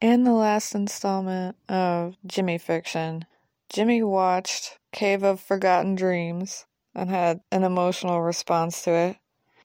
In the last installment of Jimmy Fiction, Jimmy watched Cave of Forgotten Dreams and had an emotional response to it.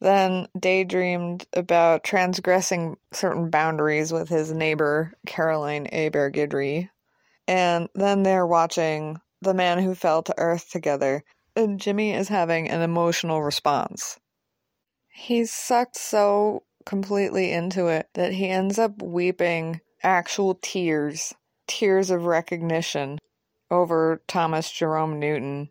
Then daydreamed about transgressing certain boundaries with his neighbor, Caroline Hebert Guidry. And then they're watching The Man Who Fell to Earth together, and Jimmy is having an emotional response. He's sucked so completely into it that he ends up weeping actual tears, tears of recognition over Thomas Jerome Newton.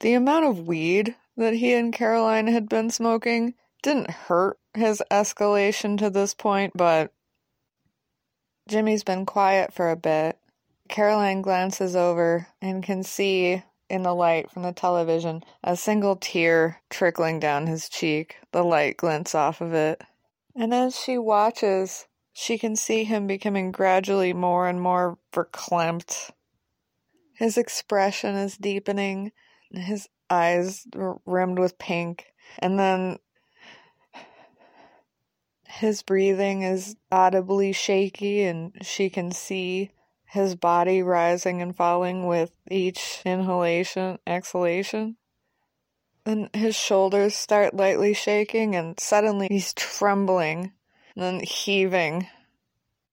The amount of weed that he and Caroline had been smoking didn't hurt his escalation to this point, but Jimmy's been quiet for a bit. Caroline glances over and can see in the light from the television a single tear trickling down his cheek. The light glints off of it. And as she watches, she can see him becoming gradually more and more verklempt. His expression is deepening, his eyes rimmed with pink, and then his breathing is audibly shaky, and she can see his body rising and falling with each inhalation, exhalation. Then his shoulders start lightly shaking, and suddenly he's trembling and then heaving.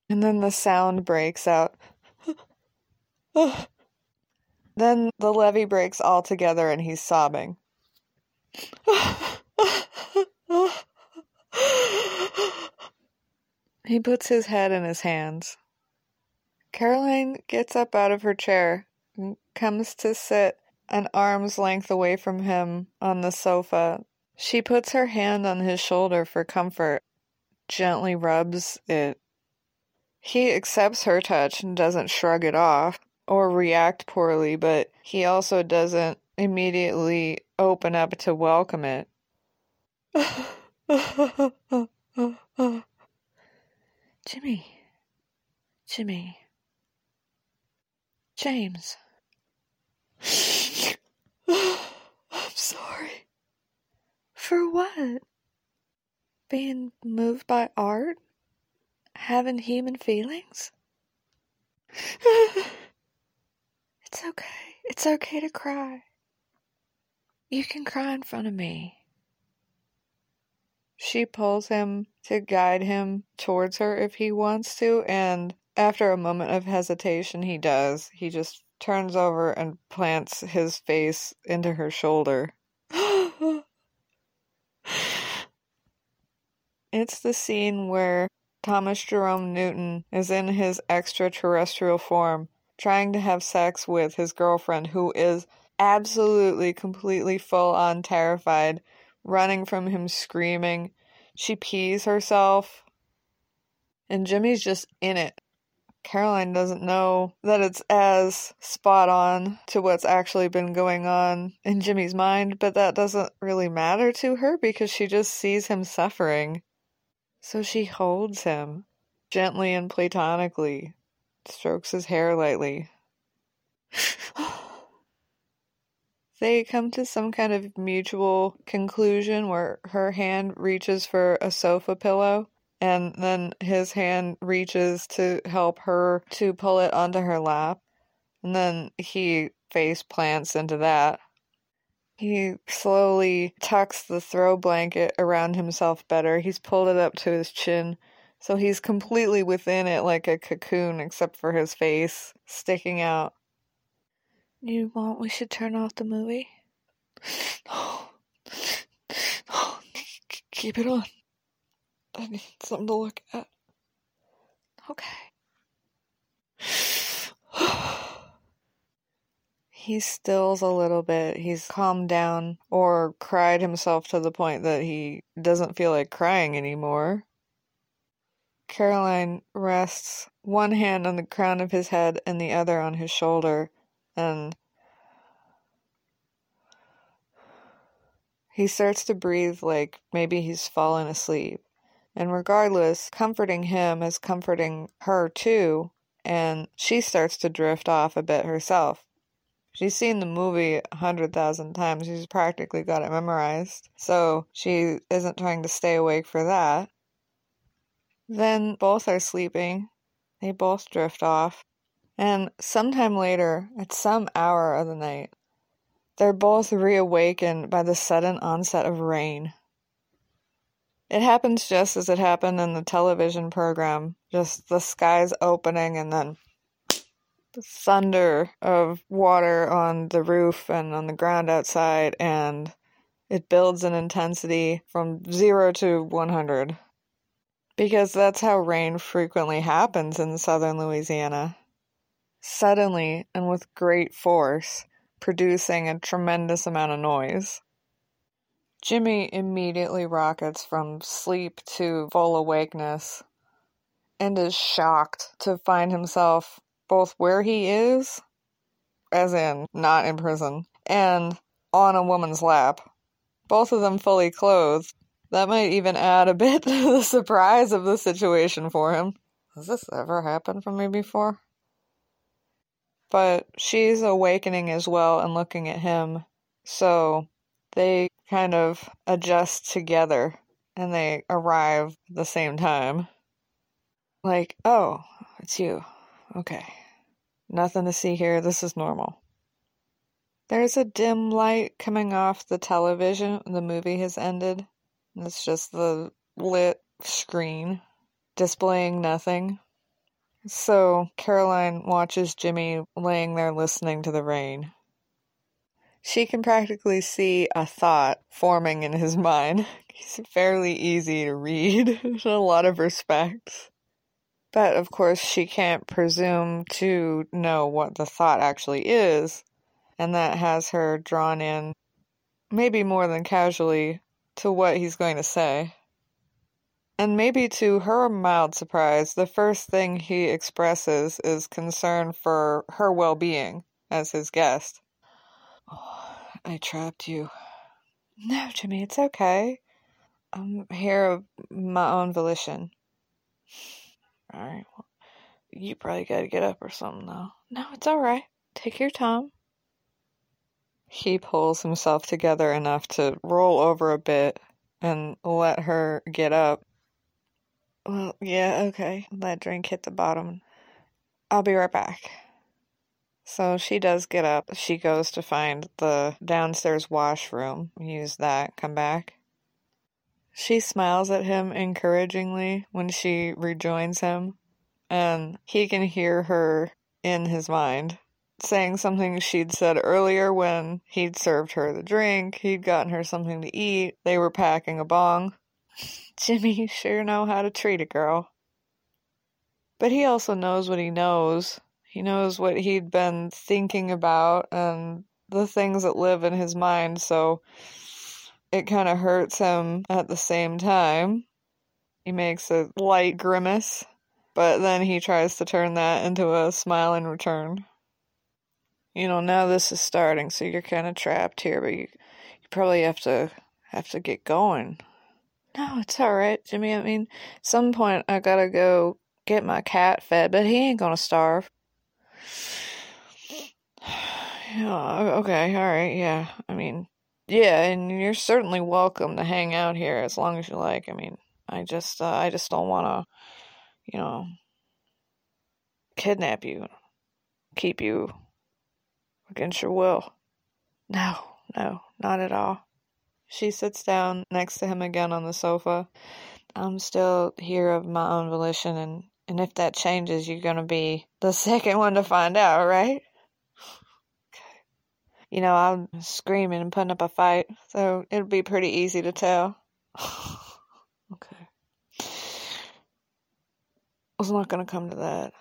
And then the sound breaks out. then the levee breaks all together and he's sobbing. he puts his head in his hands. Caroline gets up out of her chair and comes to sit an arm's length away from him on the sofa. She puts her hand on his shoulder for comfort gently rubs it. He accepts her touch and doesn't shrug it off or react poorly, but he also doesn't immediately open up to welcome it. Jimmy. Jimmy. James. I'm sorry. For what? Being moved by art? Having human feelings? it's okay. It's okay to cry. You can cry in front of me. She pulls him to guide him towards her if he wants to, and after a moment of hesitation, he does. He just turns over and plants his face into her shoulder. It's the scene where Thomas Jerome Newton is in his extraterrestrial form trying to have sex with his girlfriend who is absolutely completely full on terrified, running from him screaming. She pees herself. And Jimmy's just in it. Caroline doesn't know that it's as spot on to what's actually been going on in Jimmy's mind, but that doesn't really matter to her because she just sees him suffering. So she holds him gently and platonically, strokes his hair lightly. they come to some kind of mutual conclusion where her hand reaches for a sofa pillow and then his hand reaches to help her to pull it onto her lap and then he face plants into that he slowly tucks the throw blanket around himself better. He's pulled it up to his chin, so he's completely within it like a cocoon, except for his face sticking out. You want we should turn off the movie? No keep it on. I need something to look at. Okay. He stills a little bit. He's calmed down or cried himself to the point that he doesn't feel like crying anymore. Caroline rests one hand on the crown of his head and the other on his shoulder, and he starts to breathe like maybe he's fallen asleep. And regardless, comforting him is comforting her too, and she starts to drift off a bit herself. She's seen the movie a hundred thousand times. She's practically got it memorized. So she isn't trying to stay awake for that. Then both are sleeping. They both drift off. And sometime later, at some hour of the night, they're both reawakened by the sudden onset of rain. It happens just as it happened in the television program. Just the skies opening and then the thunder of water on the roof and on the ground outside, and it builds in intensity from zero to 100. Because that's how rain frequently happens in southern Louisiana. Suddenly and with great force, producing a tremendous amount of noise. Jimmy immediately rockets from sleep to full awakeness and is shocked to find himself both where he is, as in not in prison, and on a woman's lap. Both of them fully clothed. That might even add a bit to the surprise of the situation for him. Has this ever happened for me before? But she's awakening as well and looking at him, so they kind of adjust together and they arrive at the same time. Like, oh, it's you. Okay. Nothing to see here. This is normal. There's a dim light coming off the television. The movie has ended. It's just the lit screen displaying nothing. So Caroline watches Jimmy laying there listening to the rain. She can practically see a thought forming in his mind. He's fairly easy to read in a lot of respects. But of course, she can't presume to know what the thought actually is, and that has her drawn in, maybe more than casually, to what he's going to say. And maybe to her mild surprise, the first thing he expresses is concern for her well being as his guest. Oh, I trapped you. No, Jimmy, it's okay. I'm here of my own volition. Alright, well, you probably gotta get up or something, though. No, it's alright. Take your time. He pulls himself together enough to roll over a bit and let her get up. Well, yeah, okay. That drink hit the bottom. I'll be right back. So she does get up. She goes to find the downstairs washroom, use that, come back. She smiles at him encouragingly when she rejoins him, and he can hear her in his mind saying something she'd said earlier when he'd served her the drink, he'd gotten her something to eat, they were packing a bong. Jimmy, sure know how to treat a girl. But he also knows what he knows, he knows what he'd been thinking about and the things that live in his mind, so it kind of hurts him at the same time. He makes a light grimace, but then he tries to turn that into a smile in return. You know, now this is starting, so you're kind of trapped here, but you, you probably have to have to get going. No, it's all right, Jimmy. I mean, some point I gotta go get my cat fed, but he ain't gonna starve. Yeah, okay, all right, yeah. I mean, yeah, and you're certainly welcome to hang out here as long as you like. I mean, I just, uh, I just don't want to, you know, kidnap you, keep you against your will. No, no, not at all. She sits down next to him again on the sofa. I'm still here of my own volition, and, and if that changes, you're going to be the second one to find out, right? You know, I'm screaming and putting up a fight, so it'll be pretty easy to tell. okay. was not gonna come to that.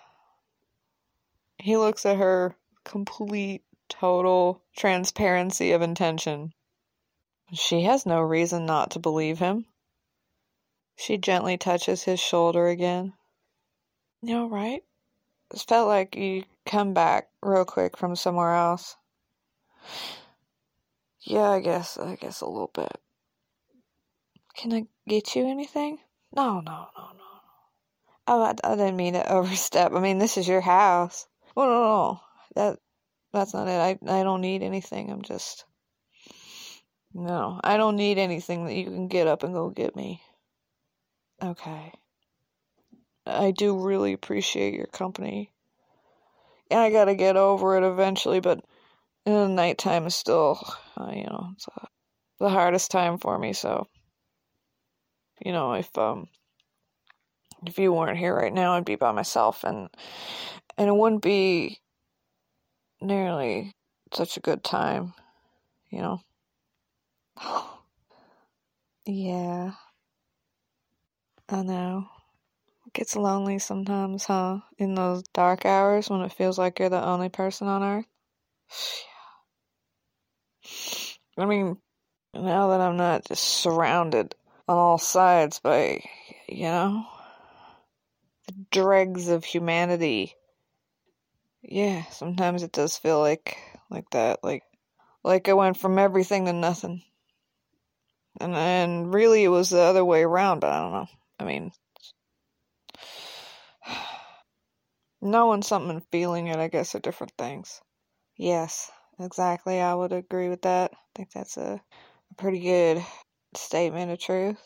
He looks at her, complete, total transparency of intention. She has no reason not to believe him. She gently touches his shoulder again. You all right? It felt like you come back real quick from somewhere else. Yeah, I guess, I guess a little bit. Can I get you anything? No, no, no, no. Oh, I, I didn't mean to overstep. I mean, this is your house. Oh, no, no. That, that's not it. I, I don't need anything. I'm just, no, I don't need anything that you can get up and go get me. Okay. I do really appreciate your company. And I gotta get over it eventually, but nighttime is still, uh, you know, uh, the hardest time for me. So, you know, if um, if you weren't here right now, I'd be by myself, and and it wouldn't be nearly such a good time, you know. yeah, I know. It gets lonely sometimes, huh? In those dark hours when it feels like you're the only person on earth. I mean, now that I'm not just surrounded on all sides by, you know, the dregs of humanity. Yeah, sometimes it does feel like like that, like like I went from everything to nothing. And and really it was the other way around, but I don't know. I mean, knowing something and feeling it, I guess, are different things. Yes, exactly. I would agree with that. I think that's a, a pretty good statement of truth.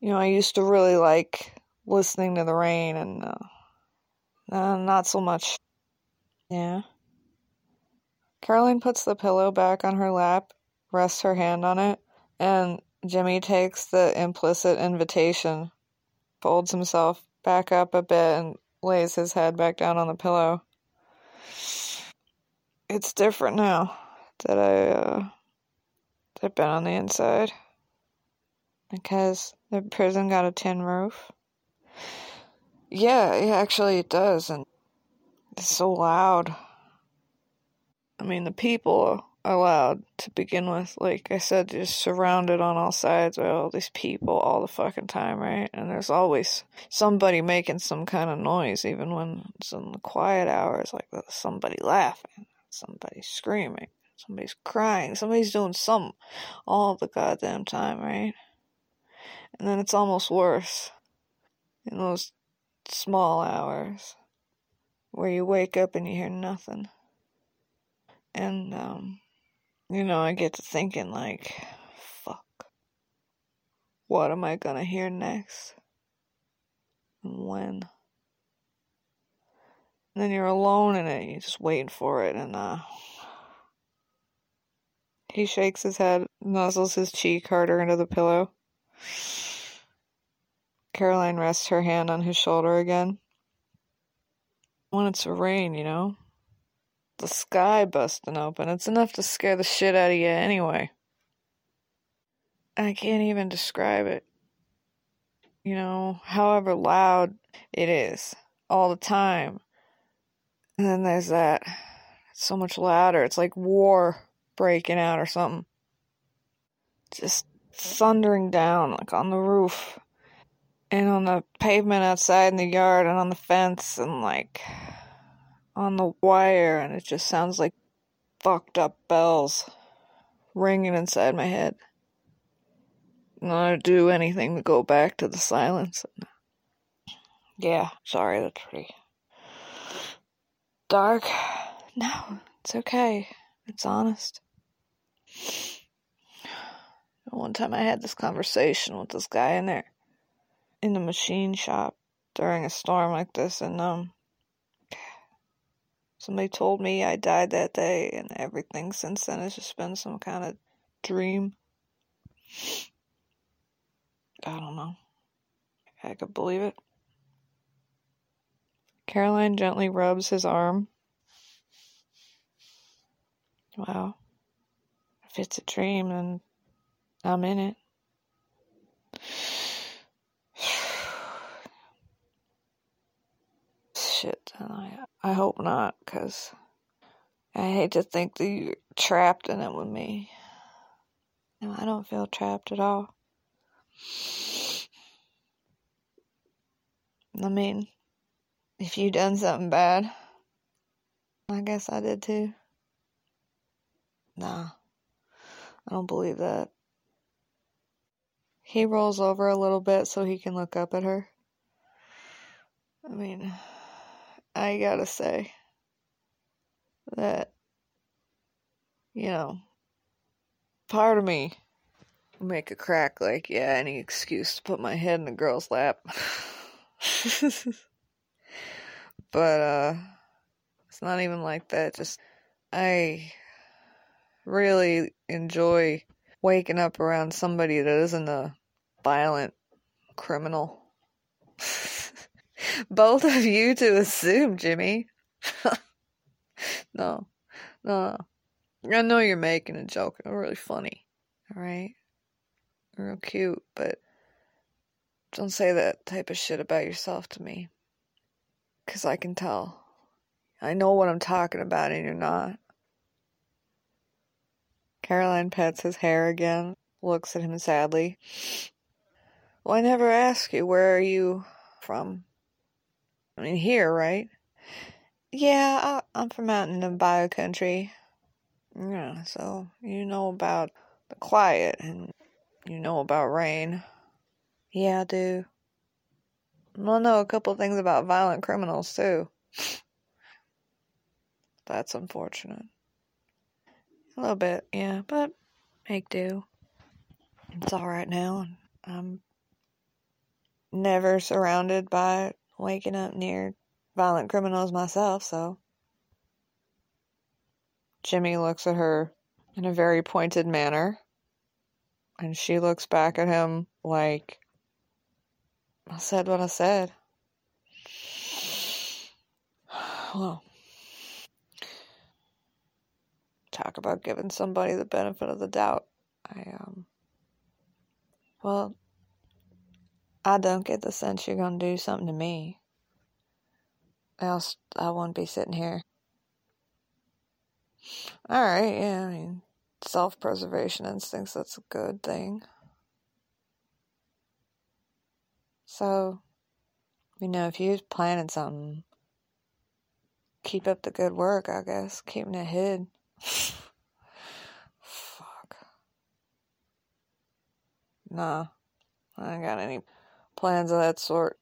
You know, I used to really like listening to the rain, and uh, uh, not so much. Yeah. Caroline puts the pillow back on her lap, rests her hand on it, and Jimmy takes the implicit invitation, folds himself back up a bit, and lays his head back down on the pillow. It's different now that I, uh, I've been on the inside. Because the prison got a tin roof. Yeah, yeah, actually it does, and it's so loud. I mean, the people loud to begin with. Like I said, just surrounded on all sides by all these people all the fucking time, right? And there's always somebody making some kind of noise, even when it's in the quiet hours, like somebody laughing, somebody screaming, somebody's crying, somebody's doing something all the goddamn time, right? And then it's almost worse in those small hours where you wake up and you hear nothing. And, um, you know, I get to thinking, like, fuck, what am I gonna hear next? And when? And then you're alone in it, you're just waiting for it, and, uh, he shakes his head, nuzzles his cheek harder into the pillow. Caroline rests her hand on his shoulder again. When it's a rain, you know? The sky busting open. It's enough to scare the shit out of you anyway. I can't even describe it. You know, however loud it is, all the time. And then there's that. It's so much louder. It's like war breaking out or something. Just thundering down, like on the roof and on the pavement outside in the yard and on the fence and like on the wire and it just sounds like fucked up bells ringing inside my head. And I do anything to go back to the silence. Yeah, sorry, that's pretty dark. No, it's okay. It's honest. One time I had this conversation with this guy in there in the machine shop during a storm like this, and um, somebody told me I died that day, and everything since then has just been some kind of dream. I don't know. I could believe it. Caroline gently rubs his arm. Wow. If it's a dream, then I'm in it. Shit, I, I hope not, because I hate to think that you're trapped in it with me. No, I don't feel trapped at all. I mean, if you done something bad, I guess I did too. Nah, I don't believe that. He rolls over a little bit so he can look up at her. I mean, I gotta say that, you know, part of me make a crack like, yeah, any excuse to put my head in the girl's lap. but, uh, it's not even like that. Just, I really enjoy waking up around somebody that isn't a violent criminal. Both of you to assume, Jimmy. no, no. I know you're making a joke. It's really funny. Alright? Real cute, but don't say that type of shit about yourself to me. Because I can tell. I know what I'm talking about and you're not. Caroline pets his hair again, looks at him sadly. Well, I never asked you, where are you from? I mean, here, right? Yeah, I, am from out in the bayou country. Yeah, so you know about the quiet and you know about rain. Yeah, I do. I know a couple things about violent criminals, too. That's unfortunate. A little bit, yeah, but make do. It's alright now. I'm never surrounded by waking up near violent criminals myself, so. Jimmy looks at her in a very pointed manner, and she looks back at him like, I said what I said. Well, talk about giving somebody the benefit of the doubt. I, um, well, I don't get the sense you're going to do something to me. Else I wouldn't be sitting here. Alright, yeah, I mean, self preservation instincts, that's a good thing. So, you know, if you're planning something, keep up the good work, I guess, keeping it hid. Fuck. Nah, I ain't got any plans of that sort.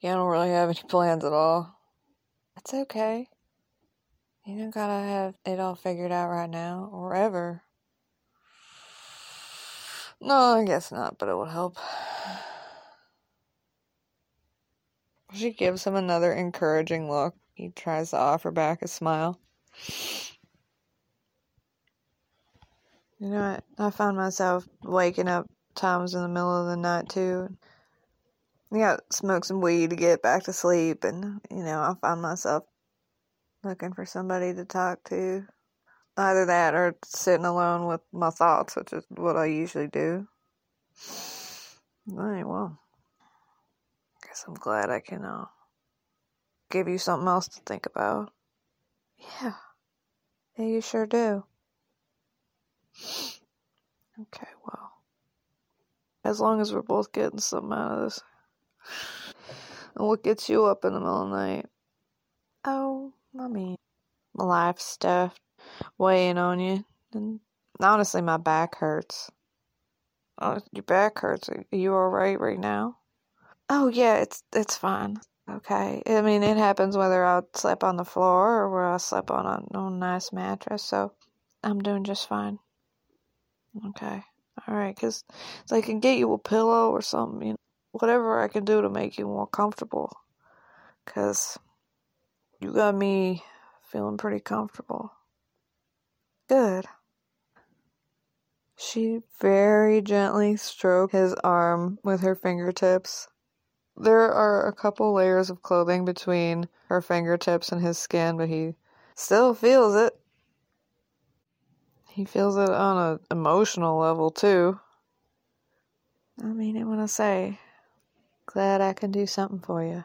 Yeah, I don't really have any plans at all. It's okay. You don't gotta have it all figured out right now, or ever. No, I guess not, but it would help. She gives him another encouraging look. He tries to offer back a smile. You know, I, I found myself waking up times in the middle of the night too. I gotta smoke some weed to get back to sleep, and you know, I find myself looking for somebody to talk to. Either that or sitting alone with my thoughts, which is what I usually do. Alright, well, I guess I'm glad I can uh, give you something else to think about. Yeah, yeah, you sure do. Okay, well. As long as we're both getting something out of this. And what gets you up in the middle of the night? Oh, I mean, my life stuff weighing on you. And honestly, my back hurts. Oh, your back hurts. Are you alright right now? Oh, yeah, it's it's fine. Okay. I mean, it happens whether I sleep on the floor or where I sleep on a, on a nice mattress, so I'm doing just fine. Okay. Alright, because so I can get you a pillow or something, you know, whatever I can do to make you more comfortable. Because you got me feeling pretty comfortable. Good. She very gently stroked his arm with her fingertips. There are a couple layers of clothing between her fingertips and his skin, but he still feels it. He feels it on an emotional level too. I mean it when I say, glad I can do something for you.